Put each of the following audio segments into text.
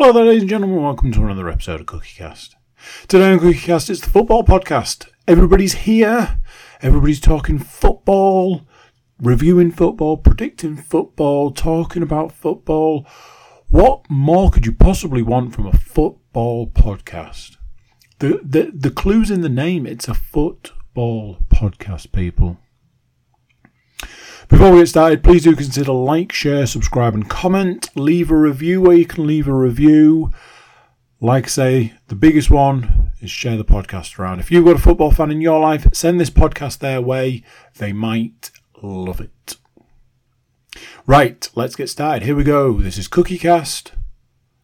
Hello there, ladies and gentlemen. Welcome to another episode of CookieCast. Today on CookieCast, it's the football podcast. Everybody's here. Everybody's talking football, reviewing football, predicting football, talking about football. What more could you possibly want from a football podcast? The the the clues in the name. It's a football podcast, people. Before we get started, please do consider like, share, subscribe, and comment. Leave a review where you can leave a review. Like I say, the biggest one is share the podcast around. If you've got a football fan in your life, send this podcast their way. They might love it. Right, let's get started. Here we go. This is CookieCast,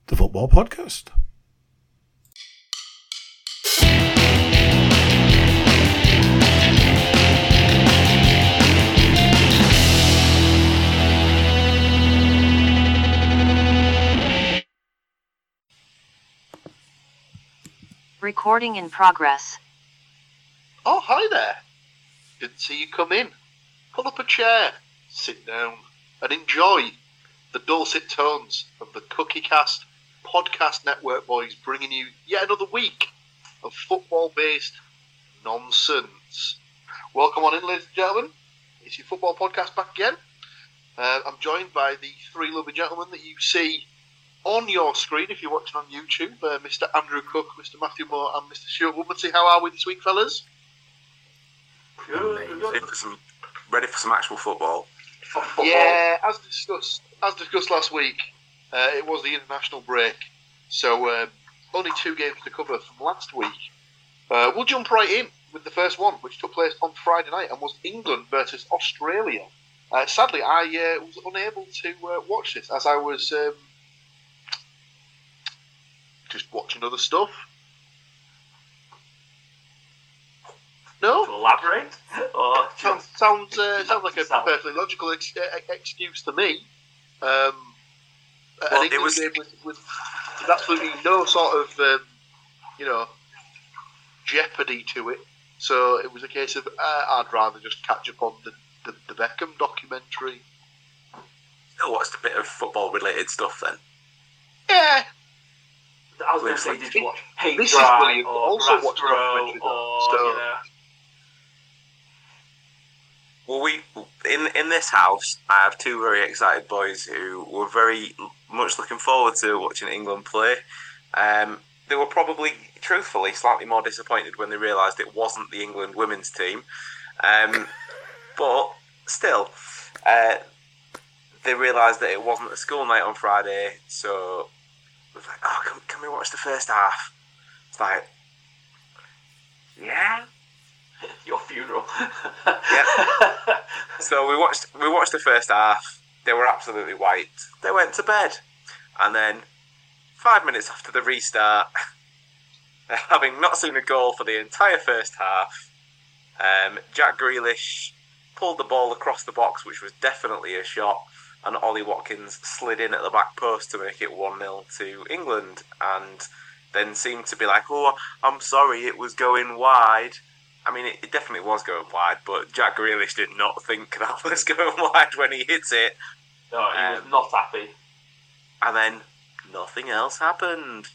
the football podcast. Recording in progress. Oh, hi there. Didn't see you come in. Pull up a chair, sit down, and enjoy the dulcet tones of the CookieCast podcast network boys bringing you yet another week of football based nonsense. Welcome on in, ladies and gentlemen. It's your football podcast back again. Uh, I'm joined by the three lovely gentlemen that you see on your screen if you're watching on YouTube uh, Mr. Andrew Cook, Mr. Matthew Moore, and Mr. Stuart Woodmansey. How are we this week, fellas? Ready for some, ready for some actual football. Yeah, as discussed, as discussed last week, uh, it was the international break, so um, only two games to cover from last week. Uh, we'll jump right in with the first one, which took place on Friday night and was England versus Australia. Uh, sadly, I uh, was unable to uh, watch this as I was um, just watching other stuff. No, to elaborate? Or sounds sounds, uh, sounds like a Sound. perfectly logical ex- uh, excuse to me. Um, Well, an it was- game with, with, absolutely no sort of um, you know jeopardy to it. So it was a case of uh, I'd rather just catch up on the, the, the Beckham documentary. Still watched a bit of football related stuff then. Yeah, I was going to say, did you watch Hate This is Drive brilliant. or Also Grass watch Grow or So- you know? Well, we in in this house, I have two very excited boys who were very much looking forward to watching England play. Um, they were probably, truthfully, slightly more disappointed when they realised it wasn't the England women's team. Um, but still, uh, they realised that it wasn't a school night on Friday, so it was like, "Oh, can, can we watch the first half?" It's like, yeah. Your funeral. yeah. So we watched we watched the first half. They were absolutely white. They went to bed, and then five minutes after the restart, having not seen a goal for the entire first half, um, Jack Grealish pulled the ball across the box, which was definitely a shot, and Ollie Watkins slid in at the back post to make it one 0 to England, and then seemed to be like, "Oh, I'm sorry, it was going wide." I mean, it, it definitely was going wide, but Jack Grealish did not think that was going wide when he hits it, no, he was Um, not happy. and then nothing else happened.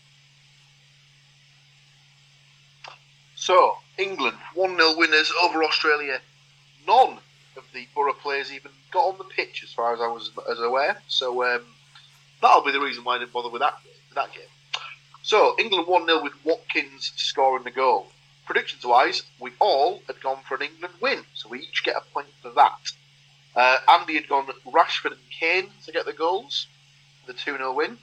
So, England 1 0 winners over Australia. None of the Borough players even got on the pitch, as far as I was as aware. So, um, that'll be the reason why I didn't bother with that, that game. So, England 1 0 with Watkins scoring the goal. Predictions wise, we all had gone for an England win, so we each get a point for that. Uh, Andy had gone Rashford and Kane to get the goals, the 2 0 win.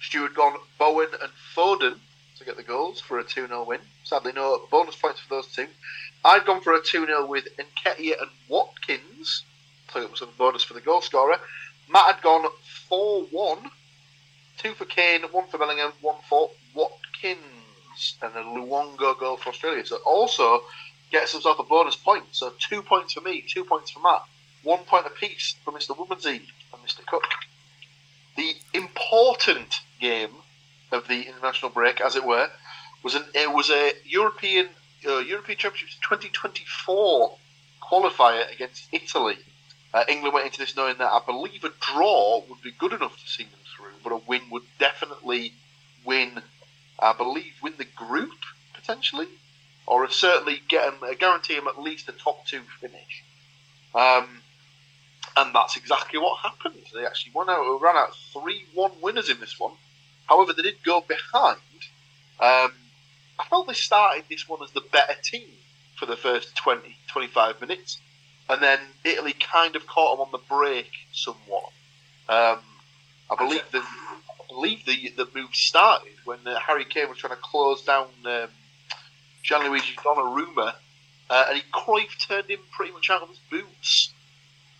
Stu had gone Bowen and Foden to get the goals for a 2 0 win. Sadly, no bonus points for those two. I'd gone for a 2 0 with Nketiah and Watkins. So it was a bonus for the goal scorer. Matt had gone 4 1. Two for Kane, one for Bellingham, one for Watkins. And a Luongo goal for Australia. So also gets himself a bonus point. So two points for me, two points for Matt. One point apiece for Mr. Woodmansey and Mr. Cook. The important game of the international break, as it were, was an it was a European uh, European Championships 2024 qualifier against Italy. Uh, England went into this knowing that I believe a draw would be good enough to see them through, but a win would definitely win, I believe, win the group potentially, or certainly get them, guarantee them at least a top two finish. Um, and that's exactly what happened. They actually won out, ran out three-one winners in this one. However, they did go behind. Um, I felt they started this one as the better team for the first 20, 25 minutes, and then Italy kind of caught them on the break somewhat. Um, I believe the I believe the the move started when uh, Harry Kane was trying to close down um, Gianluigi Donnarumma, uh, and he Cruyff turned him pretty much out of his boots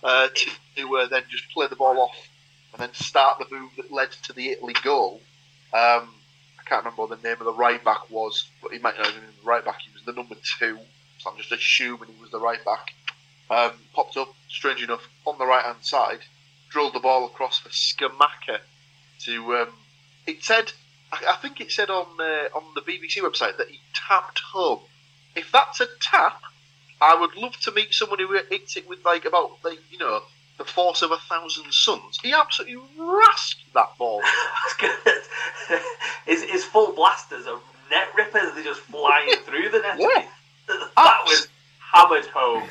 uh, to, to uh, then just play the ball off and then start the move that led to the Italy goal. Um, can't remember what the name of the right back was, but he might not have been the right back. He was the number two, so I'm just assuming he was the right back. Um, popped up, strange enough, on the right hand side, drilled the ball across for Scamacca to. Um, it said, I, I think it said on uh, on the BBC website that he tapped home. If that's a tap, I would love to meet someone who hits it with like about like you know the force of a thousand suns. He absolutely rasped that ball. That's his, his full blasters are net rippers. They're just flying through the net. Yeah. That Abs- was hammered home.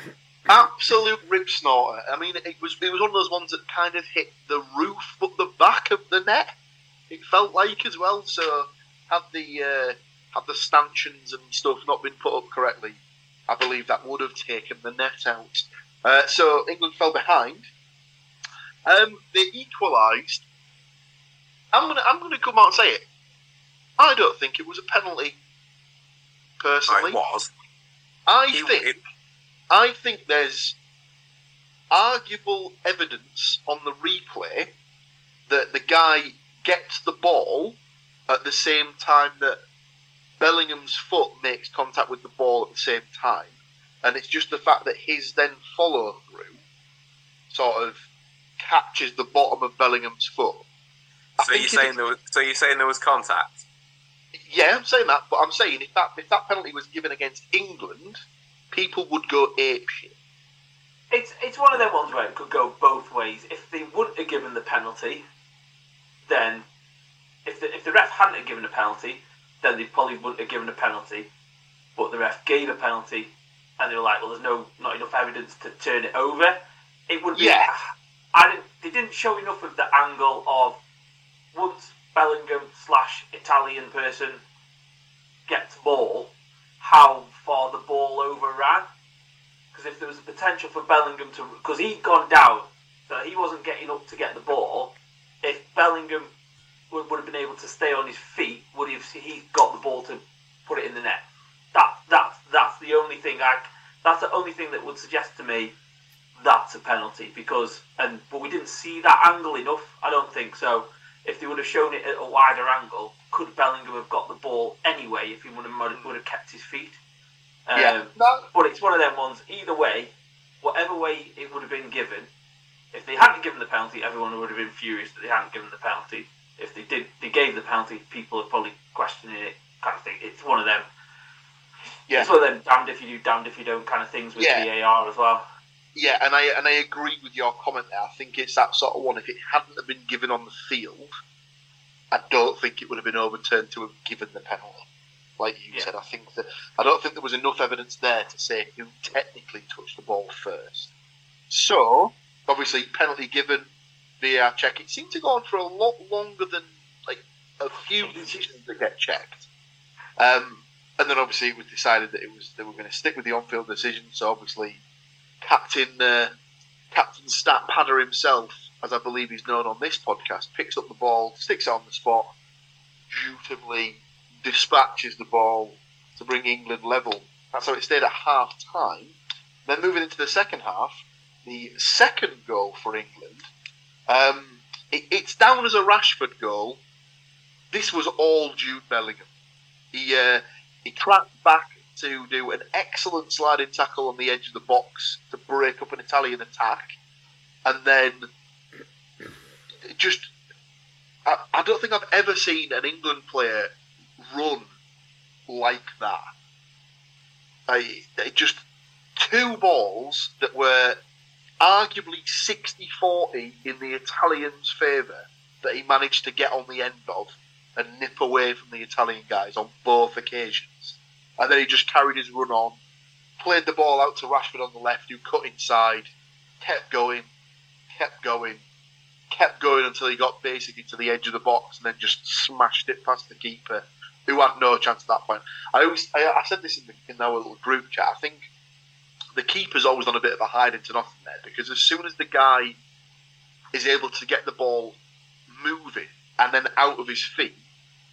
Absolute rip snorter. I mean, it was it was one of those ones that kind of hit the roof, but the back of the net. It felt like as well. So had the uh, had the stanchions and stuff not been put up correctly, I believe that would have taken the net out. Uh, so England fell behind. Um, they equalised. I'm gonna I'm gonna come out and say it. I don't think it was a penalty. Personally, It was. I It- think it- I think there's arguable evidence on the replay that the guy gets the ball at the same time that Bellingham's foot makes contact with the ball at the same time, and it's just the fact that his then follow through sort of catches the bottom of Bellingham's foot. I So you're saying there was, so you're saying there was contact? yeah, I'm saying that, but I'm saying if that if that penalty was given against England, people would go ape shit. It's it's one of them ones where it could go both ways. If they wouldn't have given the penalty, then if the if the ref hadn't have given a penalty, then they probably wouldn't have given a penalty. But the ref gave a penalty, and they were like, "Well, there's no not enough evidence to turn it over." It would be. Yeah. I. They didn't show enough of the angle of once Bellingham slash Italian person gets ball, how far the ball overran. Because if there was a potential for Bellingham to, because he'd gone down, so he wasn't getting up to get the ball. If Bellingham would, would have been able to stay on his feet, would he have he got the ball to put it in the net? That that that's the only thing I. That's the only thing that would suggest to me that's a penalty because and but we didn't see that angle enough. I don't think so. If they would have shown it at a wider angle, could Bellingham have got the ball anyway if he would have would have kept his feet? Um, yeah, no, but it's one of them ones. Either way, whatever way it would have been given, if they hadn't given the penalty, everyone would have been furious that they hadn't given the penalty. If they did, they gave the penalty, people are probably questioning it. Kind of thing. It's one of them. Yeah. It's one of them damned if you do, damned if you don't kind of things with Yeah. VAR as well. Yeah, and I and I agree with your comment there. I think it's that sort of one. If it hadn't have been given on the field, I don't think it would have been overturned to have given the penalty. Like you Yeah. said, I think that I don't think there was enough evidence there to say who technically touched the ball first. So obviously, penalty given, VAR check. It seemed to go on for a lot longer than like a few decisions that get checked. Um, and then obviously it was decided that it was they were going to stick with the on-field decision. So obviously, Captain uh, Captain Stat Padder himself, as I believe he's known on this podcast, picks up the ball, sticks it on the spot, dutifully dispatches the ball to bring England level. That's how it stayed at half time. Then moving into the second half, the second goal for England, um, it, it's down as a Rashford goal. This was all Jude Bellingham. He uh, he tracked back to do an excellent sliding tackle on the edge of the box to break up an Italian attack, and then just I, I don't think I've ever seen an England player run like that. I, just two balls that were arguably 60-40 in the Italians' favour that he managed to get on the end of. and nip away from the Italian guys on both occasions. And then he just carried his run on, played the ball out to Rashford on the left, who cut inside, kept going, kept going, kept going until he got basically to the edge of the box and then just smashed it past the keeper, who had no chance at that point. I always, I, I said this in, the, in our little group chat. I think the keeper's always on a bit of a hiding to nothing there because as soon as the guy is able to get the ball moving and then out of his feet,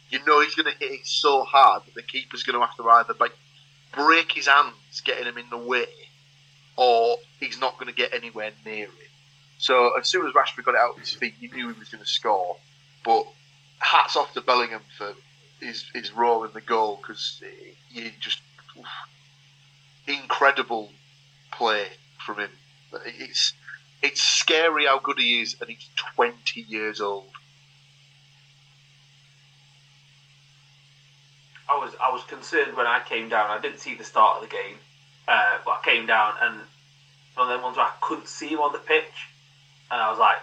you know he's going to hit it so hard that the keeper's going to have to either like break his hands getting him in the way, or he's not going to get anywhere near it. So as soon as Rashford got it out of his feet, you knew he was going to score. But hats off to Bellingham for his his role in the goal because eh, he just oof, incredible play from him. It's it's scary how good he is, and he's 20 years old. I was I was concerned when I came down. I didn't see the start of the game, uh, but I came down and one of them ones where I couldn't see him on the pitch, and I was like,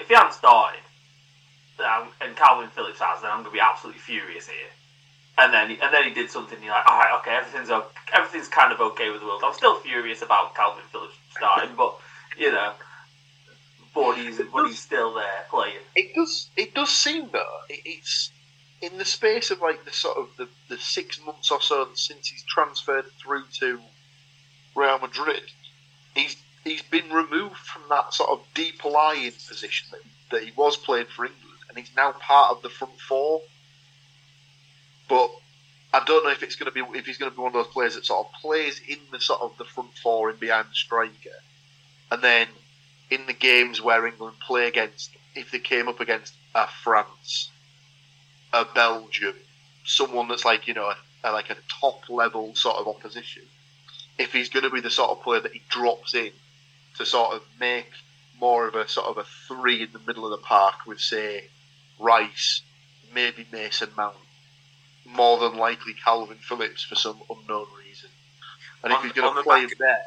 if he hadn't started, and Kalvin Phillips has, then I'm going to be absolutely furious here. And then, and then he did something. You're like, all right, okay, everything's okay, everything's kind of okay with the world. I'm still furious about Kalvin Phillips starting, but you know, but he's but he's still there playing. It does. It does seem though. It, it's in the space of like the sort of the, the six months or so since he's transferred through to Real Madrid. He's he's been removed from that sort of deep lying position that, that he was playing for England, and he's now part of the front four. But I don't know if it's going to be if he's going to be one of those players that sort of plays in the sort of the front four and behind the striker, and then in the games where England play against, if they came up against a France, a Belgium, someone that's like you know a, a, like a top level sort of opposition, if he's going to be the sort of player that he drops in to sort of make more of a sort of a three in the middle of the park with say Rice, maybe Mason Mount more than likely Kalvin Phillips for some unknown reason. And On- if he's going to play him there,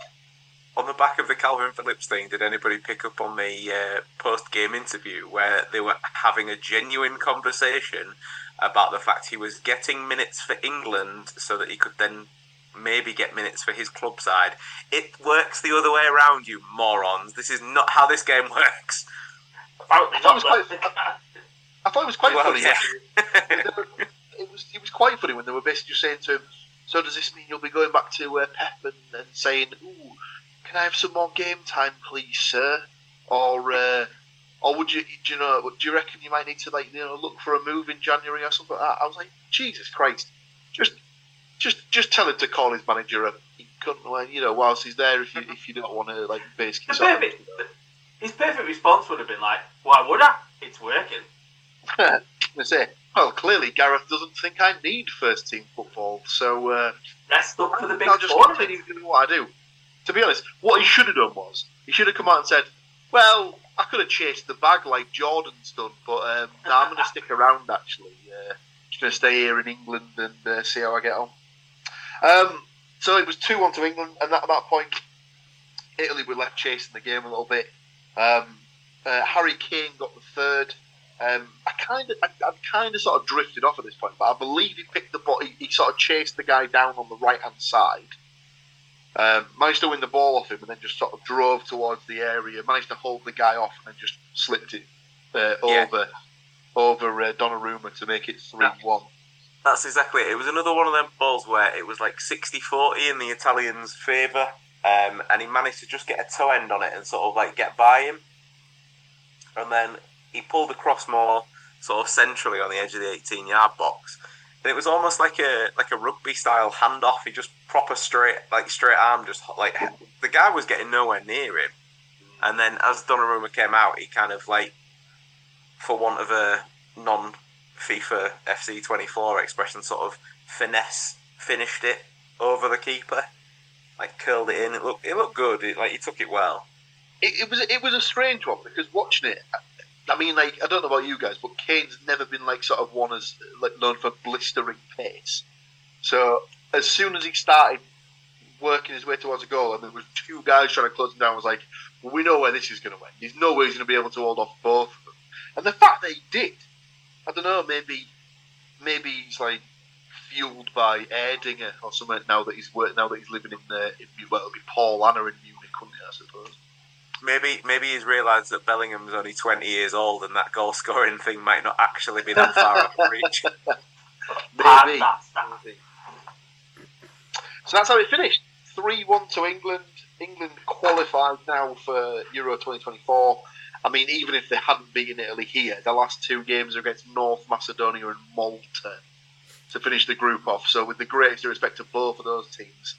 On the back of the Kalvin Phillips thing, did anybody pick up on the uh, post game interview where they were having a genuine conversation about the fact he was getting minutes for England so that he could then maybe get minutes for his club side? It works the other way around, you morons. This is not how this game works. Apparently I thought it was but- I thought it was quite Well, funny. yeah. were- it was it was quite funny when they were basically just saying to him, "So does this mean you'll be going back to uh, Pep and, and saying, ooh, can I have some more game time, please, sir?' Or uh, or would you do you know do you reckon you might need to like you know look for a move in January or something like that?" I was like, Jesus Christ, just just just tell him to call his manager a he couldn't you know whilst he's there if you if you don't want to like basically. Perfect, his perfect response would have been like, "Why would I? It's working." I say, well, clearly Gareth doesn't think I need first team football, so uh, Rest up for the big I'll just continue doing what I do. To be honest, what he should have done was he should have come out and said, "Well, I could have chased the bag like Jordan's done, but um, no, I'm going to stick around. Actually, uh, just going to stay here in England and uh, see how I get on." Um, so it was two one to England, and at that point, Italy were left chasing the game a little bit. Um, uh, Harry Kane got the third. Um, I kind of, I, I've kind of sort of drifted off at this point, but I believe he picked the ball. He, he sort of chased the guy down on the right hand side. Um, managed to win the ball off him, and then just sort of drove towards the area. Managed to hold the guy off, and then just slipped it uh, Yeah. over over uh, Donnarumma to make it three one. That's exactly it. It was another one of them balls where it was like 60 40 in the Italians' favour, um, and he managed to just get a toe end on it and sort of like get by him. And then he pulled across more sort of centrally on the edge of the 18 yard box. And it was almost like a like a rugby style handoff. He just proper straight like straight arm, just like the guy was getting nowhere near him. And then as Donnarumma came out, he kind of like, for want of a non FIFA FC 24 expression, sort of finesse finished it over the keeper, like curled it in. It looked it looked good. It, like he took it well. It, it was it was a strange one because watching it, I mean, like I don't know about you guys, but Kane's never been like sort of one as like known for blistering pace. So as soon as he started working his way towards a goal, and there was two guys trying to close him down, I was like, we know where this is going to end. There's no way he's going to be able to hold off both of them. And the fact that he did, I don't know, maybe maybe he's like fueled by Erdinger or something now that he's work now that he's living in the in, well, it'll be Paulaner in Munich, wouldn't I suppose. Maybe maybe he's realised that Bellingham's only twenty years old and that goal scoring thing might not actually be that far out of reach. Maybe. And that's that. Maybe. So that's how it finished. 3 1 to England. England qualified now for Euro 2024. I mean, even if they hadn't beaten Italy here, the last two games are against North Macedonia and Malta to finish the group off. So, with the greatest respect to both of those teams,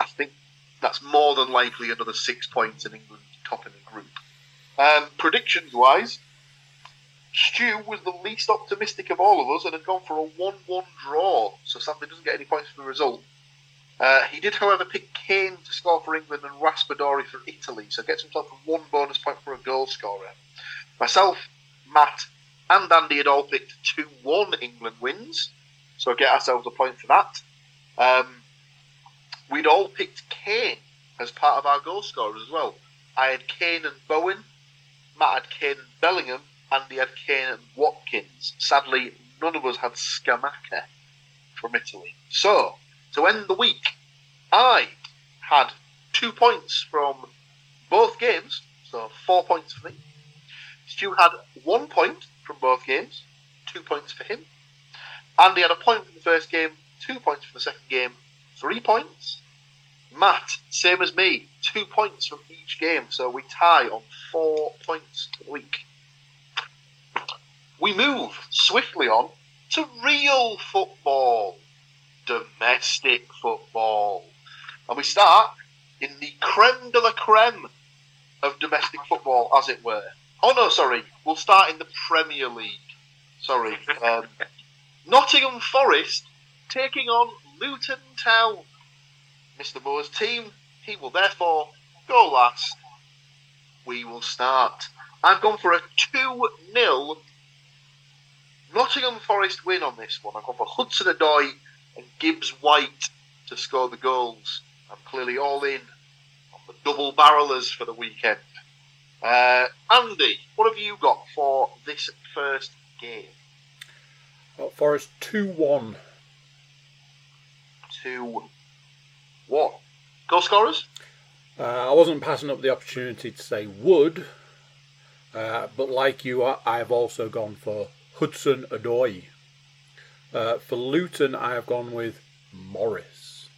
I think that's more than likely another six points in England topping the group. Um, predictions wise, Stu was the least optimistic of all of us and had gone for a 1 1 draw, so sadly doesn't get any points for the result. Uh, he did, however, pick Kane to score for England and Raspadori for Italy, so gets himself one bonus point for a goal scorer. Myself, Matt, and Andy had all picked 2 1 England wins, so get ourselves a point for that. Um, we'd all picked Kane as part of our goal scorers as well. I had Kane and Bowen, Matt had Kane and Bellingham, Andy had Kane and Watkins. Sadly, none of us had Scamacca from Italy. So, to end the week, I had two points from both games, so four points for me. Stu had one point from both games, two points for him. Andy had a point from the first game, two points from the second game, three points. Matt, same as me, two points from each game, so we tie on four points a week. We move swiftly on to real football, domestic football. And we start in the creme de la creme of domestic football, as it were. Oh no, sorry, we'll start in the Premier League. Sorry. Um, Nottingham Forest taking on Luton Town. Mr. Moore's team. He will therefore go last. We will start. I've gone for a 2 0 Nottingham Forest win on this one. I've gone for Hudson Odoi and Gibbs White to score the goals. I'm clearly all in on the double barrelers for the weekend. Uh, Andy, what have you got for this first game? Well, Forest 2 1. 2 what? Goal scorers? Uh, I wasn't passing up the opportunity to say Wood, uh, but like you, I have also gone for Hudson Odoi. Uh, for Luton, I have gone with Morris.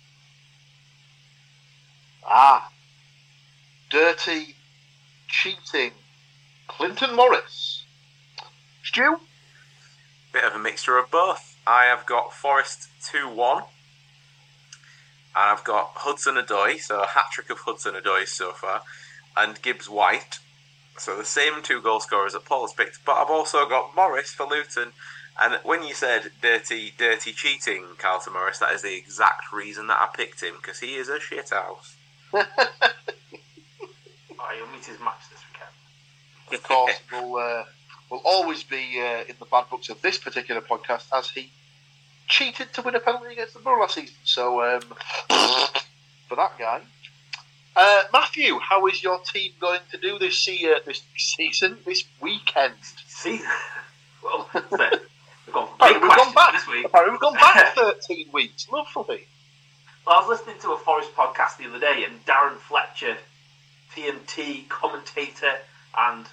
Ah, dirty, cheating Carlton Morris. Stu? Bit of a mixture of both. I have got Forest 2 1 and I've got Hudson Odoi, so a hat trick of Hudson Odoi so far, and Gibbs White. So the same two goal scorers that Paul's picked, but I've also got Morris for Luton. And when you said dirty, dirty cheating, Carlton Morris, that is the exact reason that I picked him because he is a shithouse. Oh, he'll meet his match this weekend. of course, will uh, will always be uh, in the bad books of this particular podcast as he cheated to win a penalty against the Borough last season. So um, for that guy, uh, Matthew, how is your team going to do this se- uh, this season, this weekend? See, well, we've gone Apparently we've gone back. this week. Apparently we've gone back 13 weeks. Lovely. Well, I was listening to a Forest podcast the other day, and Darren Fletcher, TNT commentator and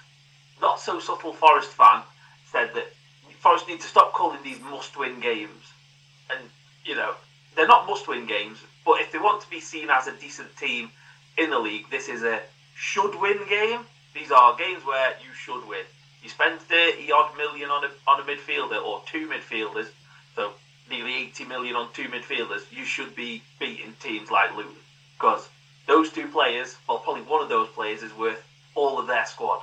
not so subtle Forest fan, said that Forest need to stop calling these must-win games. You know, they're not must-win games, but if they want to be seen as a decent team in the league, this is a should-win game. These are games where you should win. You spend 30 odd million on a, on a midfielder or two midfielders, so nearly 80 million on two midfielders, you should be beating teams like Luton. Because those two players, well, probably one of those players is worth all of their squad.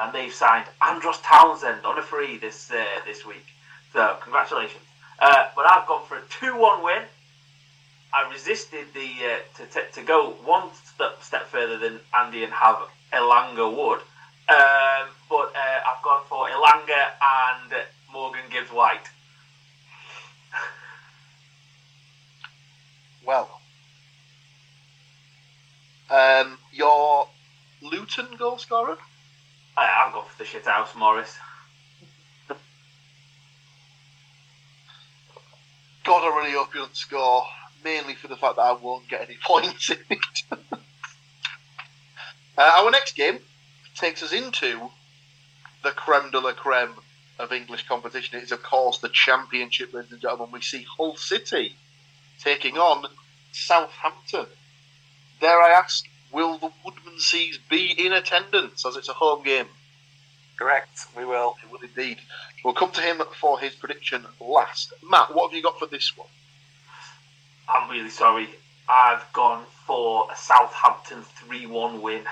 And they've signed Andros Townsend on a free this uh, this week. So, congratulations. Uh, but I've gone for a 2 1 win. I resisted the uh, to, to, to go one step, step further than Andy and have Elanga would. Um, but uh, I've gone for Elanga and Morgan Gibbs White. Well, um, your Luton goal scorer? I, I've gone for the shithouse Morris. God, I really hope you don't score. Mainly for the fact that I won't get any points in it. uh, our next game takes us into the creme de la creme of English competition. It is, of course, the Championship, ladies and gentlemen. We see Hull City taking on Southampton. Dare I ask, will the Woodmanseys be in attendance as it's a home game? Correct, we will. It will indeed. We'll come to him for his prediction last. Matt, what have you got for this one? I'm really sorry. I've gone for a Southampton 3 1 win.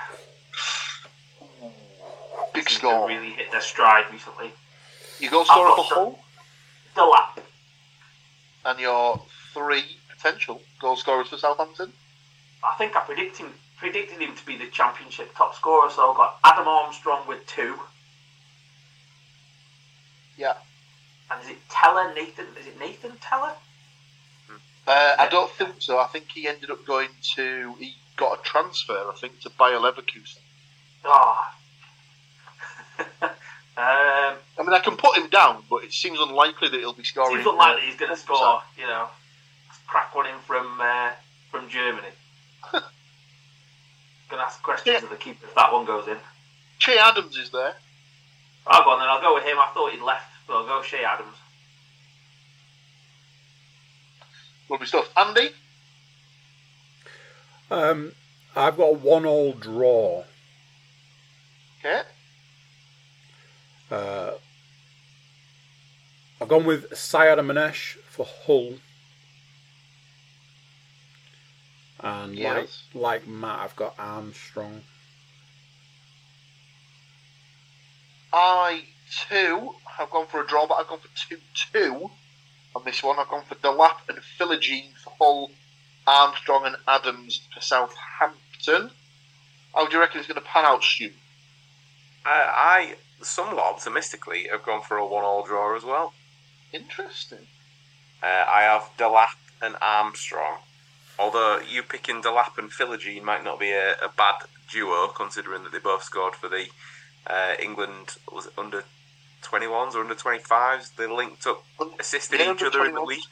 Big Seems score. really hit their stride recently. You go scorer I've for got Hull Delap. and your three potential goal scorers for Southampton. I think I predicted him, predicted him to be the championship top scorer, so I've got Adam Armstrong with two. Yeah. And is it Tella, Nathan? Is it Nathan Tella? Uh, I don't think so. I think he ended up going to. He got a transfer, I think, to Bayer Leverkusen. Oh. um, I mean, I can put him down, but it seems unlikely that he'll be scoring. seems unlikely he's going to score. You know, crack one in from uh, from Germany. going to ask questions Yeah. of the keeper if that one goes in. Che Adams is there. I'll go on then. I'll go with him. I thought he'd left, but I'll go Che Adams. Lovely stuff. Andy, Um, I've got one-all draw. okay. Uh, I've gone with Syed Manesh for Hull. And Yes. like like Matt, I've got Armstrong. I too have gone for a draw, but I've gone for two two on this one. I've gone for Delap and Philogene for Hull, Armstrong and Adams for Southampton. How do you reckon it's going to pan out, Stu? Uh, I, somewhat optimistically, have gone for a one-all draw as well. Interesting. Uh, I have Delap and Armstrong. Although you picking Delap and Philogene might not be a, a bad duo, considering that they both scored for the uh, England was under 21s or under 25s. They linked up, assisted Yeah, each under other in the 21s. week.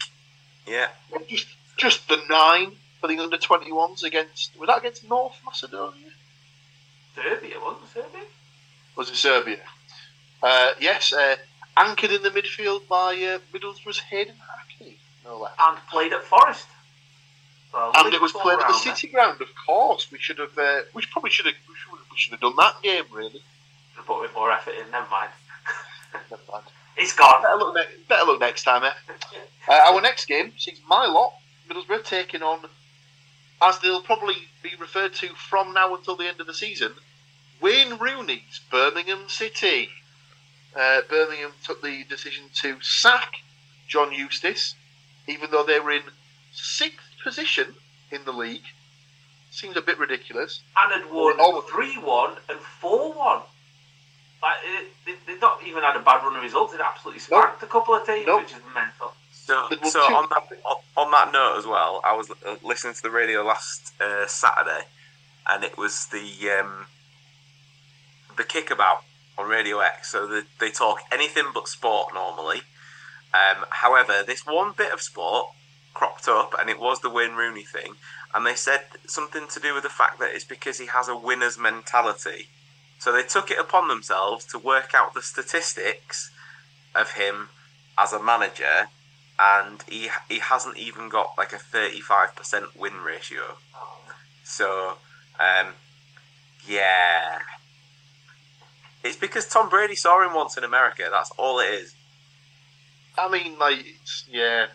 Yeah, Just, just the nine for the under 21s against. Was that against North Macedonia? Serbia, wasn't it Serbia? Was it Serbia? Uh, yes, uh, anchored in the midfield by uh, Middlesbrough's Hayden Hackney. No less. And played at Forest. So, And it was played at the round there. City Ground, of course. We should have. Uh, we probably should have. We should, we should have done that game, really. Should put a bit more effort in. Never mind. Never mind. It's gone. Better look, ne- better look next time, eh? Uh, our next game sees my lot, Middlesbrough, taking on, as they'll probably be referred to from now until the end of the season, Wayne Rooney's Birmingham City. Uh, Birmingham took the decision to sack John Eustace, even though they were in sixth position in the league. Seems a bit ridiculous. and had won Oh. 3 1 and 4 1. Like, they, they've not even had a bad run of results. They'd absolutely spanked a couple of teams, Nope. which is mental. So, so on that on, on that note as well, I was uh, listening to the radio last uh, Saturday, and it was the um, the kickabout on Radio X. So they, they talk anything but sport normally. Um, however, this one bit of sport cropped up, and it was the Wayne Rooney thing, and they said something to do with the fact that it's because he has a winner's mentality. So they took it upon themselves to work out the statistics of him as a manager and he he hasn't even got like a 35% win ratio. So, um, yeah. It's because Tom Brady saw him once in America. That's all it is. I mean, like, it's, yeah,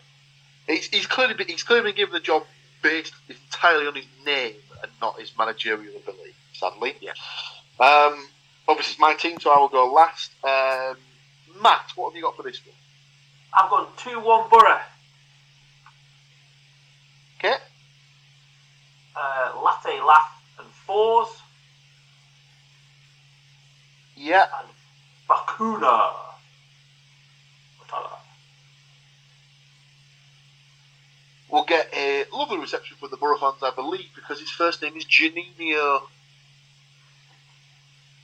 he's, he's clearly been, he's clearly been given the job based entirely on his name and not his managerial ability. Sadly, Yeah. Um, obviously, it's my team, so I will go last. Um, Matt, what have you got for this one? I've gone 2 1 Borough. Okay, Uh, latte, laugh, and Forss. yeah, And Bacuna. We'll get a lovely reception from the Borough fans, I believe, because his first name is Juninho.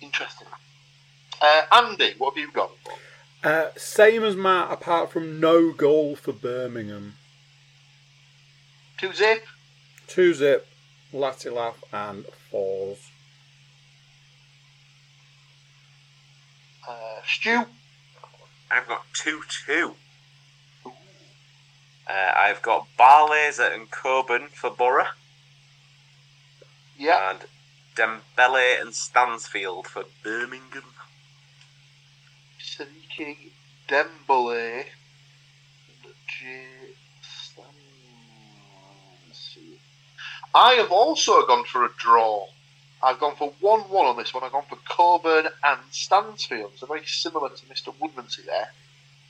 Interesting. Uh, Andy, what have you got? Uh, same as Matt, apart from no goal for Birmingham. Two zip. Two zip, Latte Lath, and Forss. Uh, Stu. I've got 2 2. Uh, I've got Barlaser and Coburn for Borough, Yeah. and Dembele and Stansfield for Birmingham. Siriki Dembele. and J. Stansi. I have also gone for a draw. I've gone for 1 1 on this one. I've gone for Coburn and Stansfield. So very similar to Mr. Woodmansey there.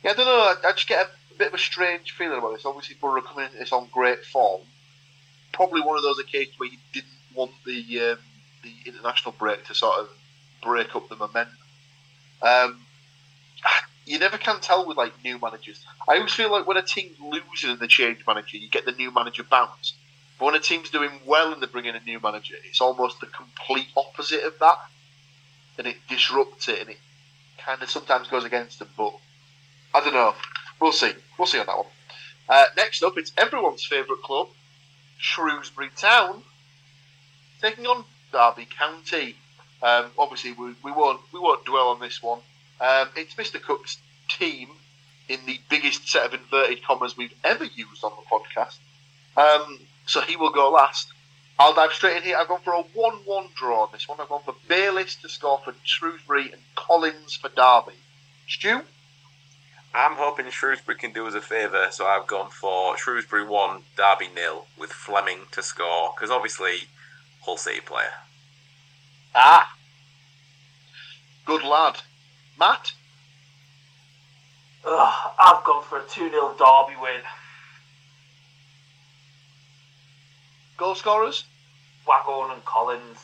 Yeah, I don't know. I, I just get a, bit of a strange feeling about this. Obviously, Borough coming in, it's on great form. Probably one of those occasions where you didn't want the um, the international break to sort of break up the momentum. Um, you never can tell with like new managers. I always feel like when a team's losing and they change manager, you get the new manager bounce. But when a team's doing well and they bring in a new manager, it's almost the complete opposite of that, and it disrupts it and it kind of sometimes goes against them. But I don't know. We'll see. We'll see on that one. Uh, next up, it's everyone's favourite club, Shrewsbury Town, taking on Derby County. Um, obviously, we, we won't we won't dwell on this one. Um, it's Mr. Cook's team in the biggest set of inverted commas we've ever used on the podcast. Um, so he will go last. I'll dive straight in here. I've gone for a 1 1 draw on this one. I've gone for Bayliss to score for Shrewsbury and Collins for Derby. Stu? I'm hoping Shrewsbury can do us a favour, so I've gone for Shrewsbury 1, Derby nil, with Fleming to score, because obviously, Hull City player. Ah. Good lad. Matt? Ugh, I've gone for a 2 0 Derby win. Goal scorers? Waghorn and Collins.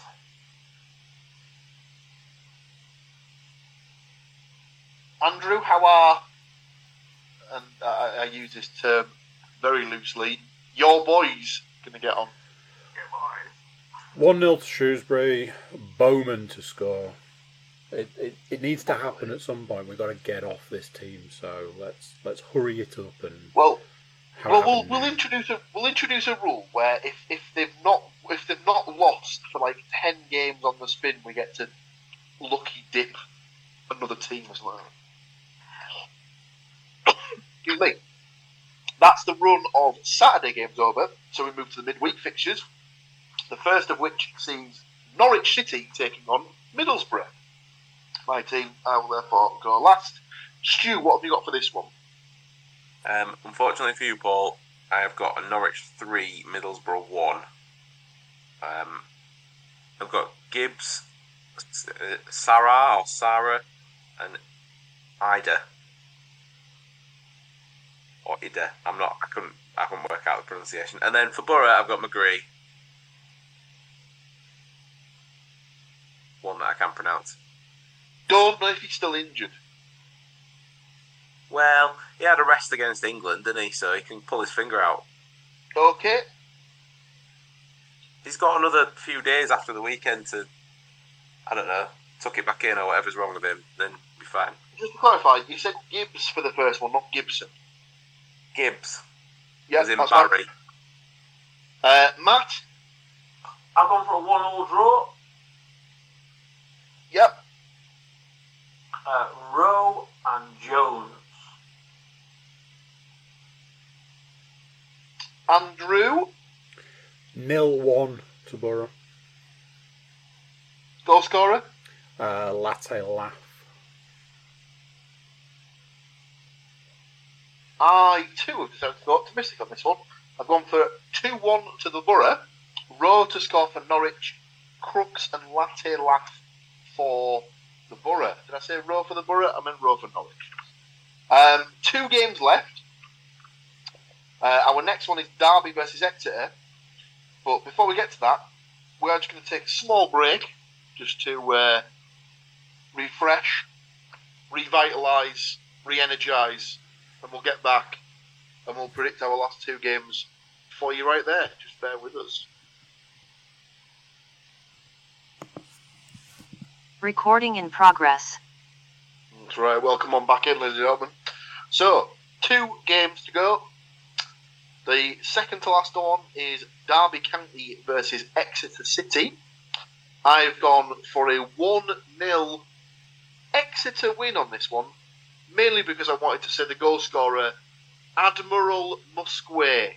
Andrew, how are, and I, I use this term very loosely, your boys going to get on? 1 0 to Shrewsbury, Bowman to score. It, it, it needs to happen at some point. We've got to get off this team, so let's let's hurry it up and Well, well, we'll, we'll introduce a we'll introduce a rule where if, if they've not if they've not lost for like ten games on the spin, we get to lucky dip another team or something. Excuse me. That's the run of Saturday games over, so we move to the midweek fixtures. The first of which sees Norwich City taking on Middlesbrough. My team, I will therefore go last. Stu, what have you got for this one? Um, unfortunately for you, Paul, I have got a Norwich 3, Middlesbrough 1. Um, I've got Gibbs, uh, Sara or Sara, and Idah. Or Idah. I'm not, I couldn't, I couldn't work out the pronunciation. And then for Borough, I've got McGree. One that I can pronounce. Don't know if he's still injured. Well, he had a rest against England, didn't he? So he can pull his finger out. Okay. He's got another few days after the weekend to, I don't know, tuck it back in or whatever's wrong with him. Then be fine. Just to clarify, you said Gibbs for the first one, not Gibson. Gibbs, Yeah, as in that's fine. Barry. Uh, Matt. I've gone for a 1 0 draw. Yep. Uh, Rowe and Jones. Andrew. Nil 1 to Borough. Goal scorer. Uh, Latte Lath. I too have decided to go optimistic on this one. I've gone for two one to the Borough. Rowe to score for Norwich. Crooks and Latte Lath for the Borough. Did I say Rowe for the Borough? I meant Rowe for Norwich. Um, two games left. Uh, our next one is Derby versus Exeter. But before we get to that, we're just going to take a small break just to uh, refresh, revitalise, re energise, and we'll get back and we'll predict our last two games for you right there. Just bear with us. Recording in progress. That's right. Welcome on back in, ladies and gentlemen. So, two games to go. The second to last one is Derby County versus Exeter City. I've gone for a 1 0 Exeter win on this one, mainly because I wanted to say the goal scorer, Admiral Muskwe.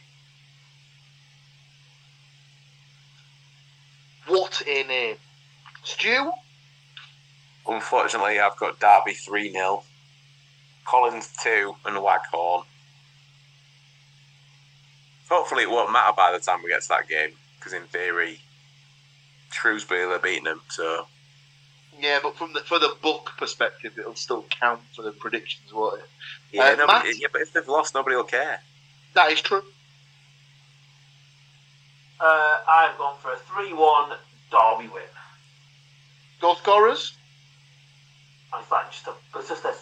What a name. Stu? Unfortunately, I've got Derby 3 0, Collins 2, and Waghorn. Hopefully, it won't matter by the time we get to that game, because in theory, Shrewsbury are beating them, so. Yeah, but from the for the book perspective, it'll still count for the predictions, won't it? Yeah, Uh, nobody, Matt? yeah, but if they've lost, nobody will care. That is true. Uh, I've gone for a 3 1 Derby win. Goal scorers? It's like just a, it's just a,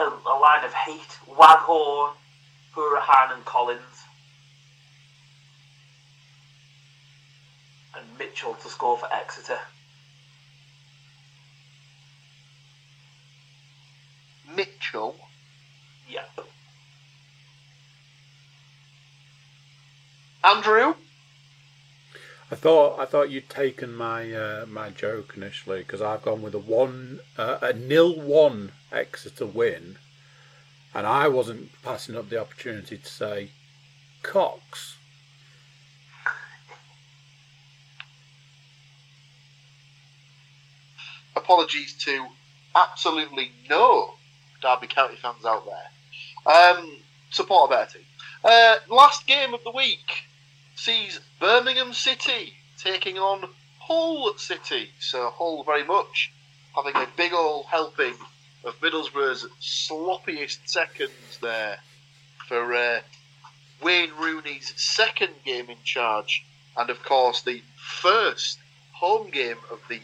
a, a line of hate. Waghorn, Hourihane, and Collins. And Mitchell to score for Exeter. Mitchell. Yeah. Andrew? I thought I thought you'd taken my uh, my joke initially because I've gone with a one uh, a nil one Exeter win, and I wasn't passing up the opportunity to say Cox. Apologies to absolutely no Derby County fans out there. Um, support a better team. Uh, last game of the week sees Birmingham City taking on Hull City. So Hull very much having a big old helping of Middlesbrough's sloppiest seconds there for uh, Wayne Rooney's second game in charge, and of course the first home game of the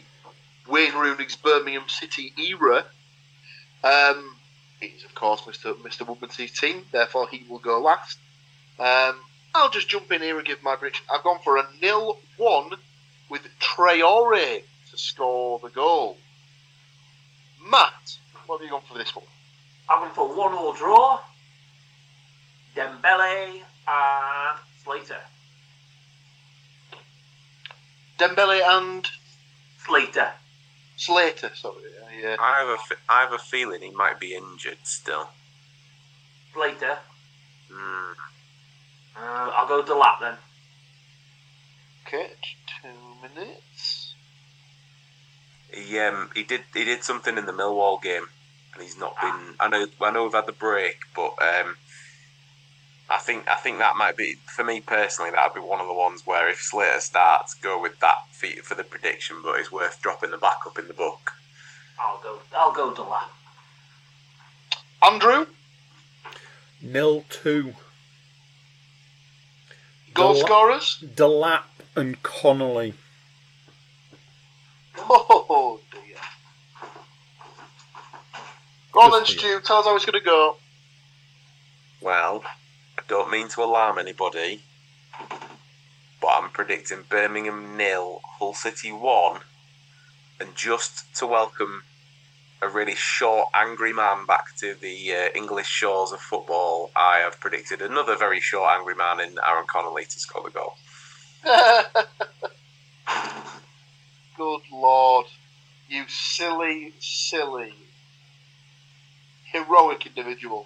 Wayne Rooney's Birmingham City era. Um, he's of course Mr. Mr. Woodmansey's team, therefore he will go last. Um, I'll just jump in here and give my prediction. I've gone for a nil one with Traore to score the goal. Matt, what have you gone for this one? I'm going for 1 all draw. Dembele and Slater. Dembele and Slater. Slater, sorry. Yeah. I have a, f- I have a feeling he might be injured still. Slater. Hmm. Uh, I'll go Delap then. Okay, two minutes. He um he did he did something in the Millwall game, and he's not been. I know I know we've had the break, but um, I think I think that might be for me personally. That'd be one of the ones where if Slater starts, go with that for, for the prediction, but it's worth dropping the backup in the book. I'll go. I'll go Delap. Andrew, Nil two. Goal Delap- scorers. Delap and Connolly. Oh dear. Go on then, Good Stu. Tell us how it's going to go. Well, I don't mean to alarm anybody, but I'm predicting Birmingham nil, Hull City one, and just to welcome a really short, angry man back to the uh, English shores of football, I have predicted another very short, angry man in Aaron Connolly to score the goal. Good lord. You silly, silly, heroic individual.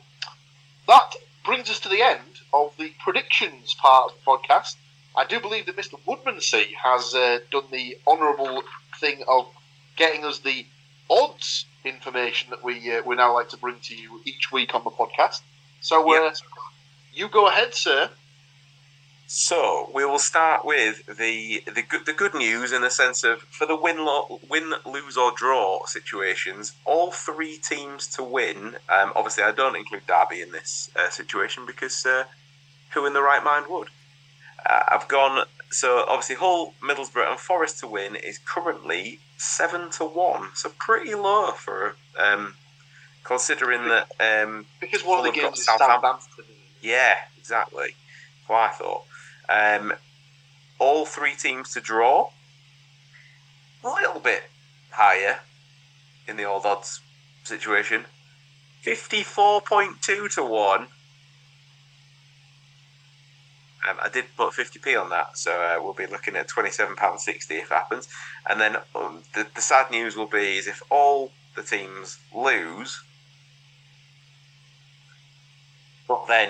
That brings us to the end of the predictions part of the podcast. I do believe that Mr. Woodmansey has uh, done the honourable thing of getting us the odds information that we uh, we now like to bring to you each week on the podcast. So, uh, Yep. you go ahead, sir. So we will start with the the good the good news in the sense of for the win lo- win lose or draw situations, all three teams to win. Um, obviously, I don't include Derby in this uh, situation because uh, who in the right mind would? Uh, I've gone so obviously Hull, Middlesbrough, and Forest to win is currently seven to one, so pretty low for um, considering that um, Because one of the games is Southampton. Southampton. yeah, exactly. What I thought. Um, all three teams to draw. A little bit higher in the old odds situation. 54.2 to 1. Um, I did put 50p on that, so uh, we'll be looking at £27.60 if it happens. And then um, the, the sad news will be is if all the teams lose, but then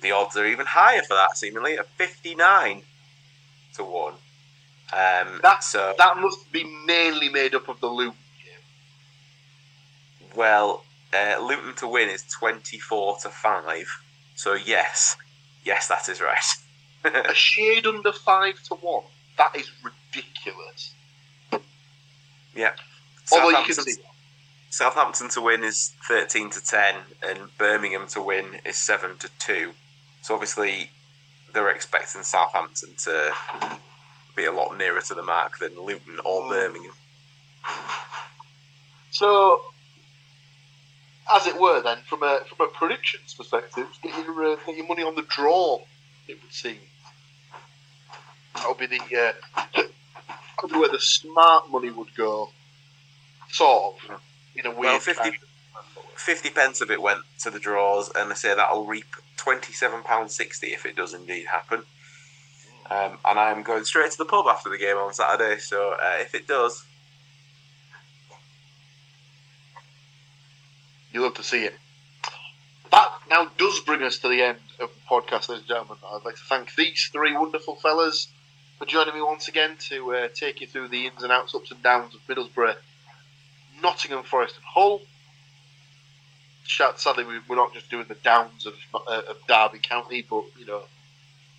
the odds are even higher for that, seemingly at 59 to 1. Um, That so, that must be mainly made up of the Luton game. well, uh, Luton to win is 24 to 5. So, yes, yes, that is right. A shade under five to one. That is ridiculous. yeah. Although you can Southampton- see Southampton to win is 13 to 10, and Birmingham to win is 7 to 2. So obviously, they're expecting Southampton to be a lot nearer to the mark than Luton or Mm. Birmingham. So, as it were, then from a from a predictions perspective, get your uh, get your money on the draw. It would seem that would be the uh, probably where the smart money would go. Sort of in a weird. Well, 50 50 pence of it went to the draws, and they say that'll reap £27.60 if it does indeed happen. Um, and I'm going straight to the pub after the game on Saturday, so uh, if it does, You love to see it. That now does bring us to the end of the podcast, ladies and gentlemen. I'd like to thank these three wonderful fellas for joining me once again to uh, take you through the ins and outs, ups and downs of Middlesbrough, Nottingham Forest, and Hull. Sadly, we- we're not just doing the downs of, uh, of Derby County, but you know,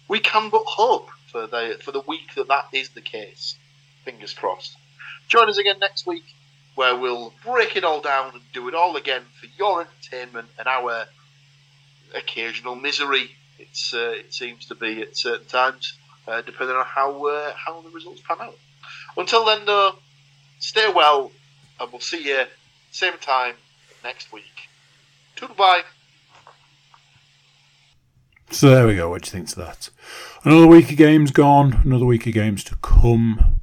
we can but hope for the for the week that that is the case. Fingers crossed. Join us again next week where we'll break it all down and do it all again for your entertainment and our occasional misery. It's uh, it seems to be at certain times, uh, depending on how uh, how the results pan out. Until then, though, stay well, and we'll see you same time next week. Goodbye. So there we go. What do you think to that? Another week of games gone. Another week of games to come.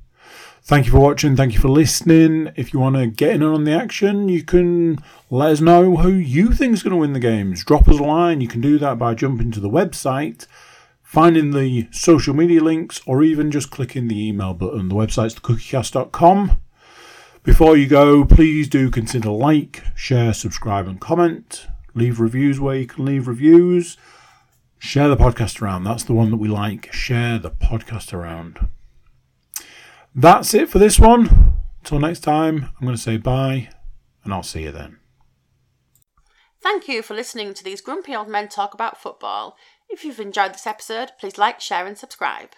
Thank you for watching. Thank you for listening. If you want to get in on the action, you can let us know who you think is going to win the games. Drop us a line. You can do that by jumping to the website, finding the social media links, or even just clicking the email button. The website's thecookiecast.com. Before you go, please do consider like, share, subscribe, and comment. Leave reviews where you can leave reviews. Share the podcast around. That's the one that we like. Share the podcast around. That's it for this one. Until next time, I'm going to say bye, and I'll see you then. Thank you for listening to these grumpy old men talk about football. If you've enjoyed this episode, please like, share, and subscribe.